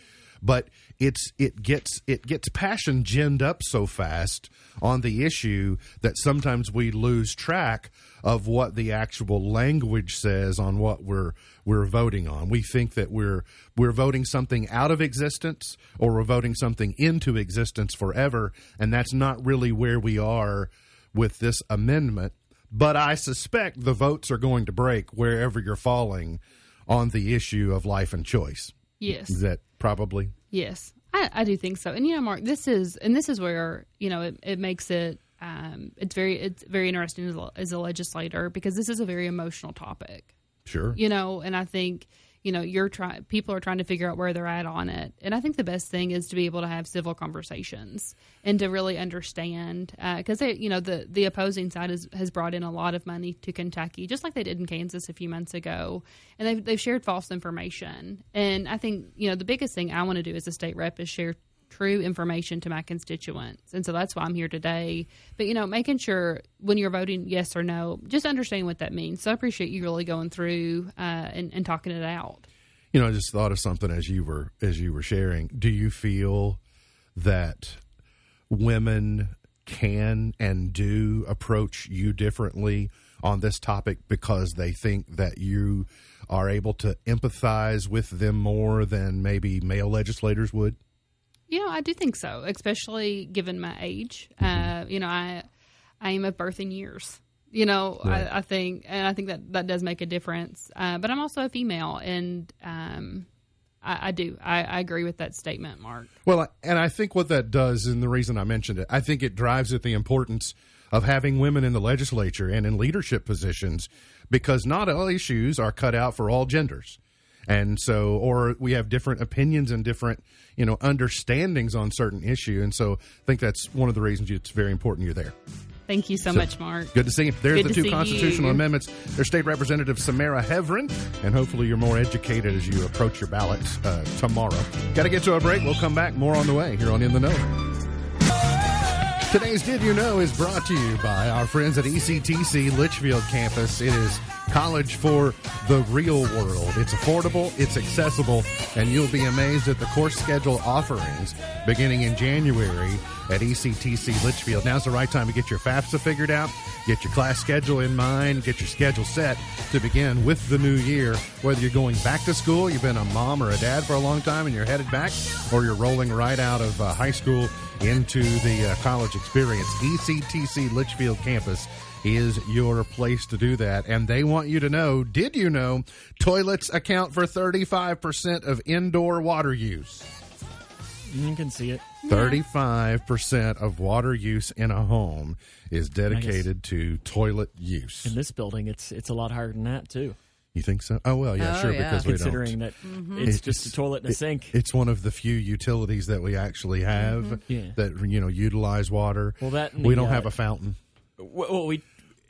But it's it gets it gets passion ginned up so fast on the issue that sometimes we lose track of what the actual language says on what we're we're voting on. We think that we're we're voting something out of existence or we're voting something into existence forever, and that's not really where we are with this amendment. But I suspect the votes are going to break wherever you're falling on the issue of life and choice. Yes. Is that probably? Yes. I, I do think so. And you know, Mark, this is and this is where, you know, it, it makes it um, it's very it's very interesting as a, as a legislator because this is a very emotional topic. Sure. You know, and I think you know you're trying people are trying to figure out where they're at on it. And i think the best thing is to be able to have civil conversations and to really understand because uh, you know the the opposing side has, brought in a lot of money to kentucky just like they did in kansas a few months ago. And they've, they've shared false information. And i think you know the biggest thing i want to do as a state rep is share true information to my constituents. And so that's why I'm here today. But, you know, making sure when you're voting yes or no, just understanding what that means. So I appreciate you really going through uh, and, and talking it out. You know, I just thought of something as you were as you were sharing. Do you feel that women can and do approach you differently on this topic because they think that you are able to empathize with them more than maybe male legislators would? You know, I do think so, especially given my age. Uh, you know, I I am a birth in years. You know, Right. I, I think, and I think that that does make a difference. Uh, but I'm also a female, and um, I, I do. I, I agree with that statement, Mark. Well, and I think what that does, and the reason I mentioned it, I think it drives at the importance of having women in the legislature and in leadership positions because not all issues are cut out for all genders. And so, or we have different opinions and different, you know, understandings on certain issue. And so I think that's one of the reasons it's very important you're there. Thank you so, much, Mark. Good to see you. There's Good the two constitutional you. amendments. There's State Representative Samara Heavrin, and hopefully you're more educated as you approach your ballots uh, tomorrow. Got to get to a break. We'll come back. More on the way here on In the Know. Today's Did You Know is brought to you by our friends at ECTC Leitchfield campus. It is college for the real world. It's affordable, it's accessible, and you'll be amazed at the course schedule offerings beginning in January at ECTC Leitchfield. Now's the right time to get your FAFSA figured out, get your class schedule in mind, get your schedule set to begin with the new year. Whether you're going back to school, you've been a mom or a dad for a long time and you're headed back, or you're rolling right out of uh, high school into the uh, college experience. ECTC Leitchfield campus is your place to do that. And they want you to know did you know toilets account for 35% of indoor water use? You can see it. 35% of water use in a home is dedicated to toilet use. In this building, it's it's a lot higher than that too. You think so? Oh, well, yeah, Oh, sure, yeah. because we Considering don't. that it's just a toilet and a it- sink. It's one of the few utilities that we actually have Yeah. that, you know, utilize water. Well, that and we the, don't uh, have a fountain. well, we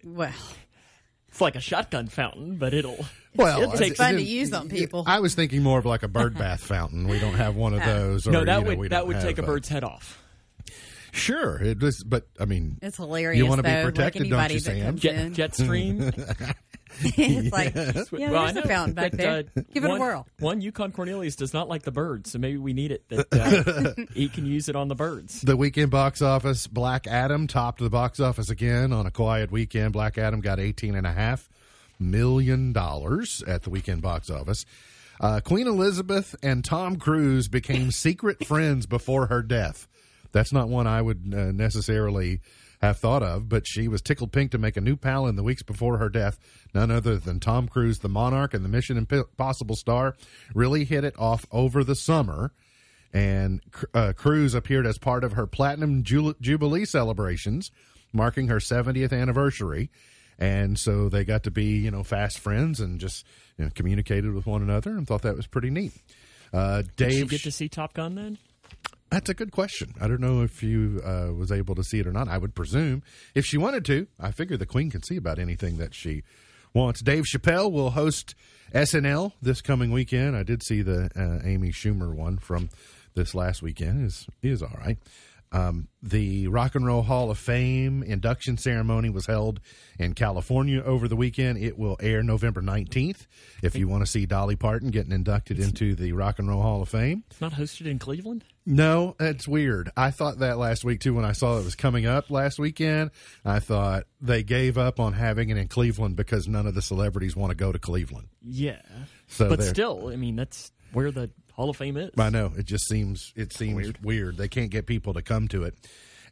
Well, it's like a shotgun fountain, but it'll Well, it'll it's take it's fun to use on people. I was thinking more of like a bird bath fountain. We don't have one of those. Or, no. That you know, would that would take a bird's head off. Sure, it was, but I mean, It's hilarious. You wanna be though, protected, like don't anybody you, that Sam? comes Jet, in. Jetstream. it's like, yeah, Well, I there's know a fountain back there. uh, Give it one, a whirl. One Yukon Cornelius does not like the birds, so maybe we need it that uh, he can use it on the birds. the weekend box office, Black Adam topped the box office again on a quiet weekend. Black Adam got eighteen and a half million dollars at the weekend box office. Uh, Queen Elizabeth and Tom Cruise became secret friends before her death. That's not one I would uh, necessarily have thought of, but she was tickled pink to make a new pal in the weeks before her death. None other than Tom Cruise, the monarch and the Mission Impossible star, really hit it off over the summer and uh, Cruise appeared as part of her platinum jubilee celebrations, marking her 70th anniversary. And so they got to be, you know, fast friends and just you know, communicated with one another, and thought that was pretty neat. Uh, Did you Dave, get to see Top Gun then? That's a good question. I don't know if you uh, was able to see it or not. I would presume if she wanted to. I figure the Queen can see about anything that she wants. Dave Chappelle will host SNL this coming weekend. I did see the uh, Amy Schumer one from this last weekend. is is all right. Um, the Rock and Roll Hall of Fame induction ceremony was held in California over the weekend. It will air November 19th. If you want to see Dolly Parton getting inducted into the Rock and Roll Hall of Fame, It's not hosted in Cleveland. no, that's weird. I thought that last week too when I saw it was coming up last weekend. I thought they gave up on having it in Cleveland because none of the celebrities want to go to Cleveland. Yeah, So but still, I mean that's where the Hall of Fame is. I know it just seems it seems weird. They can't get people to come to it.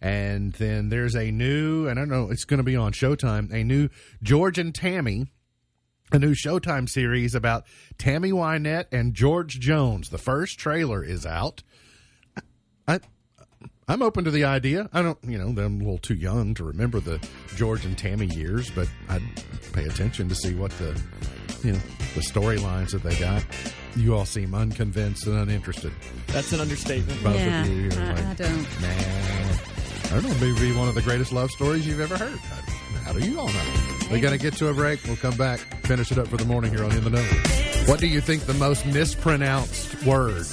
And then there's a new, and I don't know, it's going to be on Showtime. A new George and Tammy, a new Showtime series about Tammy Wynette and George Jones. The first trailer is out. I I'm open to the idea. I don't, you know, I'm a little too young to remember the George and Tammy years, but I'd pay attention to see what the, you know, the storylines that they got. You all seem unconvinced and uninterested. That's an understatement. Both yeah, of you, you're I, like, I don't. nah. I don't know, maybe one of the greatest love stories you've ever heard. How do you all know? We got to get to a break. We'll come back, finish it up for the morning here on In the Know. What do you think the most mispronounced word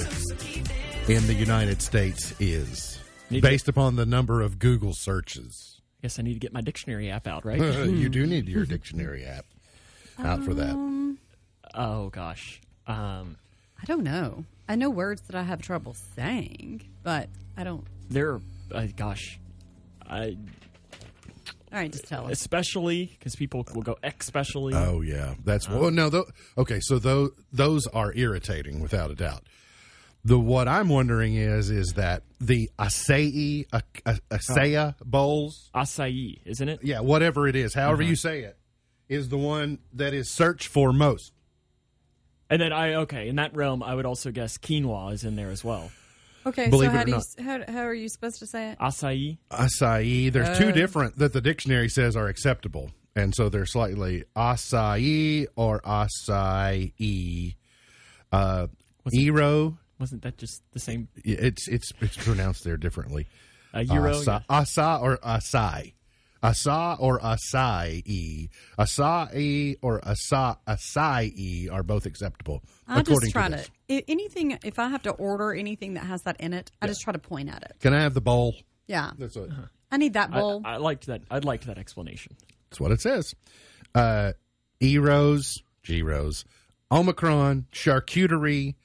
in the United States is? Need to- Based upon the number of Google searches. I guess I need to get my dictionary app out, right? you do need your dictionary app out for that. oh gosh, um, I don't know. I know words that I have trouble saying, but I don't. There, uh, gosh, I All right, just tell us. especially because people will go especially. Oh yeah, that's well. No, tho- okay. So those those are irritating without a doubt. The what I'm wondering is is that the acai a, a, acai bowls, acai, isn't it? yeah, whatever it is, however you say it, is the one that is searched for most. And then I okay in that realm, I would also guess quinoa is in there as well. Okay, Believe so it how or do you not. how, how are you supposed to say it? Acai. Acai. There's two Uh. different that the dictionary says are acceptable, and so they're slightly acai or acai. Uh, Ero, Wasn't that just the same? it's it's it's pronounced there differently. A euro. Asa, yeah. asa or asai. Asa or asai. E, asai or asa asai e are both acceptable. I according just try to to, this. anything. If I have to order anything that has that in it, I just try to point at it. Can I have the bowl? Yeah, That's what, I need that I, bowl. I liked that. I liked that explanation. that's what it says. Uh, Eros, G-Rose, Omicron, charcuterie.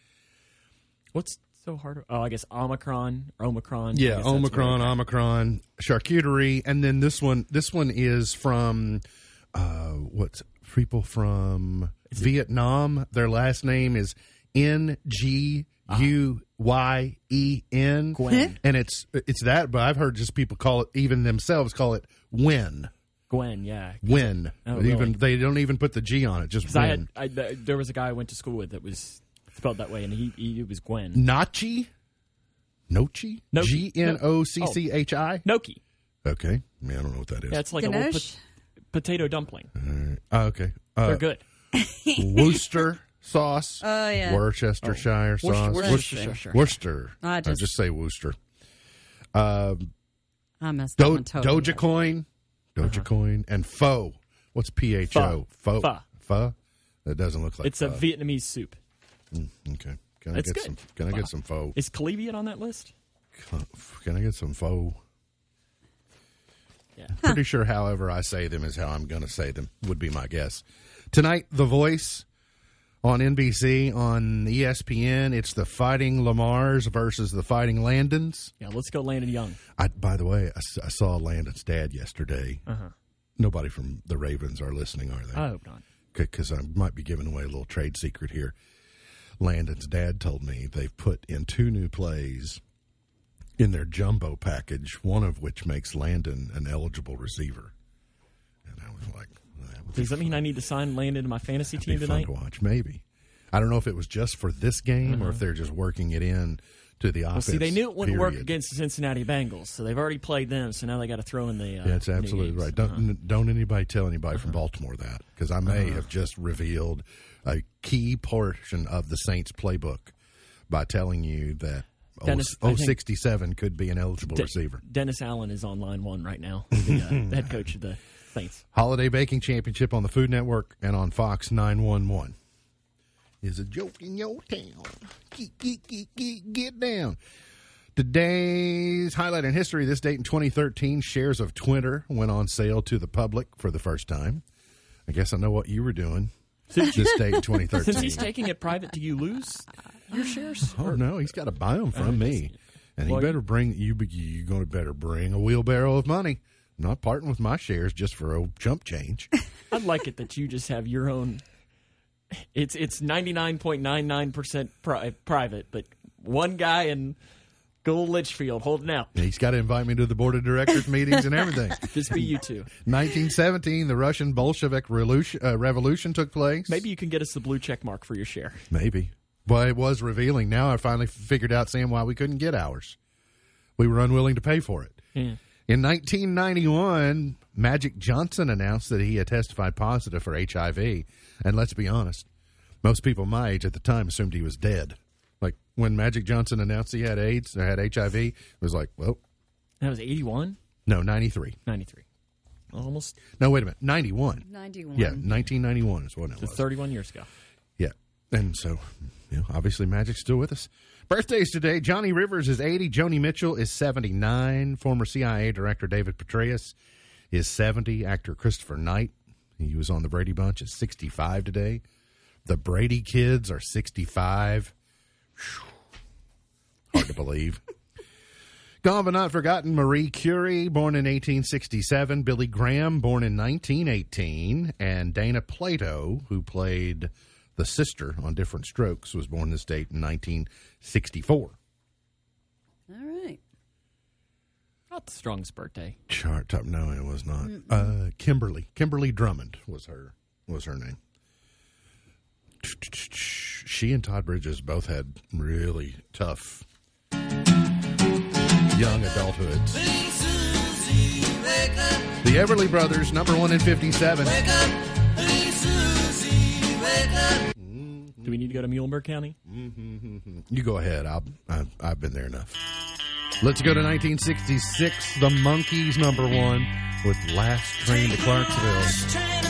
What's so hard? Oh, I guess Omicron Omicron. Yeah, guess that's what Omicron, Omicron, charcuterie, and then this one. This one is from uh, what's people from Vietnam. Their last name is N G U Y E N, Gwen. and it's it's that. But I've heard just people call it, even themselves call it Win. Gwen, yeah. Win. Oh, even they don't even put the G on it. Just Because I had, I, there was a guy I went to school with that was spelled that way, and he, he it was Gwen. Nachi. Nochi. Nochi. G N O C C H I. Noki. Okay. Yeah, I don't know what that is. Yeah, it's like a little Ganache? pot- potato dumpling. Oh, okay. Uh, They're good. Worcester sauce. Oh, yeah. Worcestershire oh, Worcester- sauce. Worcestershire. Worcester. I I just- just say Worcester. Um, I messed Do- that one totally. Doja up. coin. Doja coin and pho. What's P H O? Pho. Pho. Pho. Pho. That doesn't look like. It's a pho. Vietnamese soup. Okay. Can I get good. some? Can I get some pho? Is Calevian on that list? Can I get some pho? Yeah. Pretty sure, however I say them is how I'm going to say them. Would be my guess. Tonight, The Voice on NBC on ESPN. It's the Fighting Lamars versus the Fighting Landons. Yeah, let's go Landon Young. I, by the way, I saw Landon's dad yesterday. Uh-huh. Nobody from the Ravens are listening, are they? I hope not. Because I might be giving away a little trade secret here. Landon's dad told me they've put in two new plays in their jumbo package, one of which makes Landon an eligible receiver. And I was like, that Does that mean I need to sign Landon to my fantasy be team fun tonight? to watch. Maybe. I don't know if it was just for this game or if they're just working it in to the Uh-huh. Well, offense. see, they knew it wouldn't work against the Cincinnati Bengals, so they've already played them. So now they got to throw in the. Uh, Yeah, it's new absolutely right. Don't Uh-huh. n- don't anybody tell anybody from Baltimore that because I may have just revealed a key portion of the Saints playbook by telling you that Dennis, oh, 067 could be an eligible De- receiver. Dennis Allen is on line one right now, the, uh, head coach of the Saints. Holiday Baking Championship on the Food Network and on Fox 911 is a joke in your town. Get, get, get, get, get down. Today's highlight in history this date in 2013 shares of Twitter went on sale to the public for the first time. I guess I know what you were doing this date in 2013. Since he's taking it private, do you lose your shares? Oh no, he's got to buy them from me, and he Well, better bring you. you're going to better bring a wheelbarrow of money. I'm not parting with my shares just for a chump change. I'd like it that you just have your own. It's it's ninety nine point nine nine percent private, but one guy in Gold Leitchfield holding out. he's got to invite me to the board of directors meetings and everything. Just be you two. 1917, the Russian Bolshevik revolution, uh, revolution took place. Maybe you can get us the blue check mark for your share. maybe. Well, it was revealing. Now I finally figured out, Sam, why we couldn't get ours. We were unwilling to pay for it. Yeah. In 1991, Magic Johnson announced that he had testified positive for HIV. And let's be honest, most people my age at the time assumed he was dead. Like when Magic Johnson announced he had AIDS or had HIV, it was like, well, That was 81, no, 93. 93. Almost No, wait a minute, 91. 91. Yeah, 1991 is what it so was. 31 years ago. Yeah. And so, you know, obviously Magic's still with us. Birthdays today. Johnny Rivers is 80. Joni Mitchell is 79. Former CIA Director David Petraeus is 70. Actor Christopher Knight, he was on the Brady Bunch, is 65 today. The Brady kids are 65. Hard to believe. Gone but not forgotten, Marie Curie, born in 1867, Billy Graham, born in 1918, and Dana Plato, who played the sister on Diff'rent Strokes, was born this date in 1964. All right. Not the strongest birthday. Chart top, no, it was not. Uh, Kimberly, Kimberly Drummond was her was her name. She and Todd Bridges both had really tough young adulthoods. The Everly Brothers, number one in 57. Do we need to go to Muhlenberg County? Mm-hmm. You go ahead. I'll, I've, I've been there enough. Let's go to 1966. The Monkees, number one, with Last Train to Clarksville.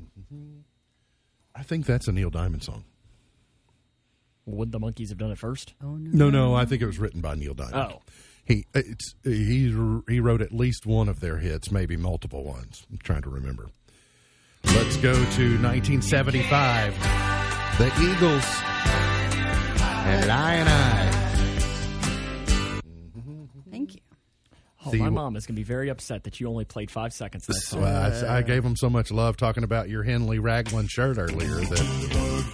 Mm-hmm. I think that's a Neil Diamond song. Would the Monkees have done it first? Oh no. No, no, I think it was written by Neil Diamond. Oh. He it's he he wrote at least one of their hits, maybe multiple ones. I'm trying to remember. Let's go to 1975. The Eagles and Lyin' Eye. Oh, my mom is going to be very upset that you only played five seconds. So song. I, I gave him so much love talking about your Henley Raglan shirt earlier that.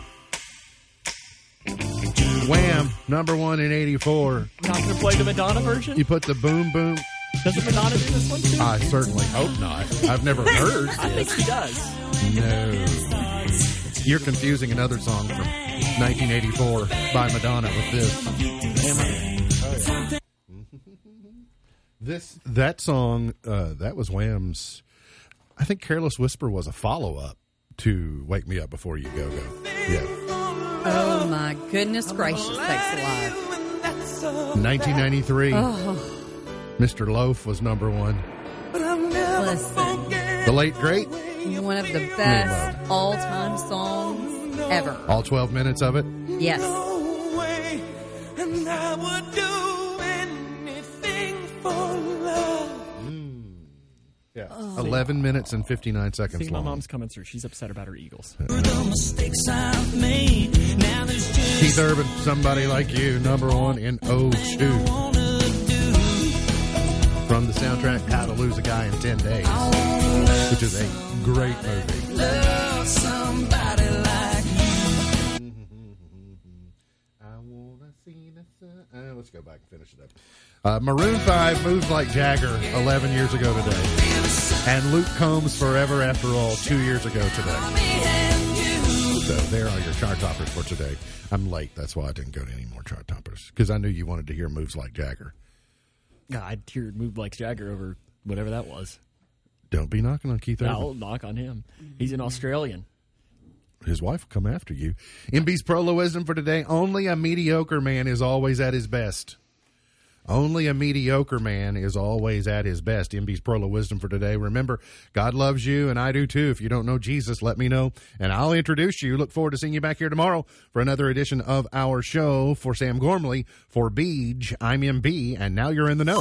Wham! Number one in '84. Not going to play the Madonna version? You put the boom boom. Doesn't Madonna do this one too? I certainly hope not. I've never heard. I think she does. No. You're confusing another song from 1984 by Madonna with this. This that song uh, that was Wham's. I think "Careless Whisper" was a follow up to "Wake Me Up Before You Go Go." Yeah, Oh my goodness gracious, sakes alive. 1993. Mr. Loaf was number one. Listen, The late great, one of the best all time songs ever. all 12 minutes of it. Yes. Yeah, 11 minutes and 59 seconds See, my mom's coming through. She's upset about her Eagles. Keith Urban, somebody like you, number one in 02. From the soundtrack How to Lose a Guy in 10 Days, which is a great movie. I wanna see the sun. Uh, let's go back and finish it up. Uh, Maroon 5 moves like Jagger 11 years ago today. And Luke Combs Forever After All two years ago today. So there are your chart toppers for today. I'm late. That's why I didn't go to any more chart toppers because I knew you wanted to hear moves like Jagger. God, I'd hear moved like Jagger over whatever that was. Don't be knocking on Keith Urban. I'll knock on him. He's an Australian. His wife will come after you. MB's prolo wisdom for today. Only a mediocre man is always at his best. Only a mediocre man is always at his best. MB's prolo wisdom for today. Remember, God loves you, and I do too. If you don't know Jesus, let me know, and I'll introduce you. Look forward to seeing you back here tomorrow for another edition of our show. For Sam Gormley, for Beej, I'm MB, and now you're in the know.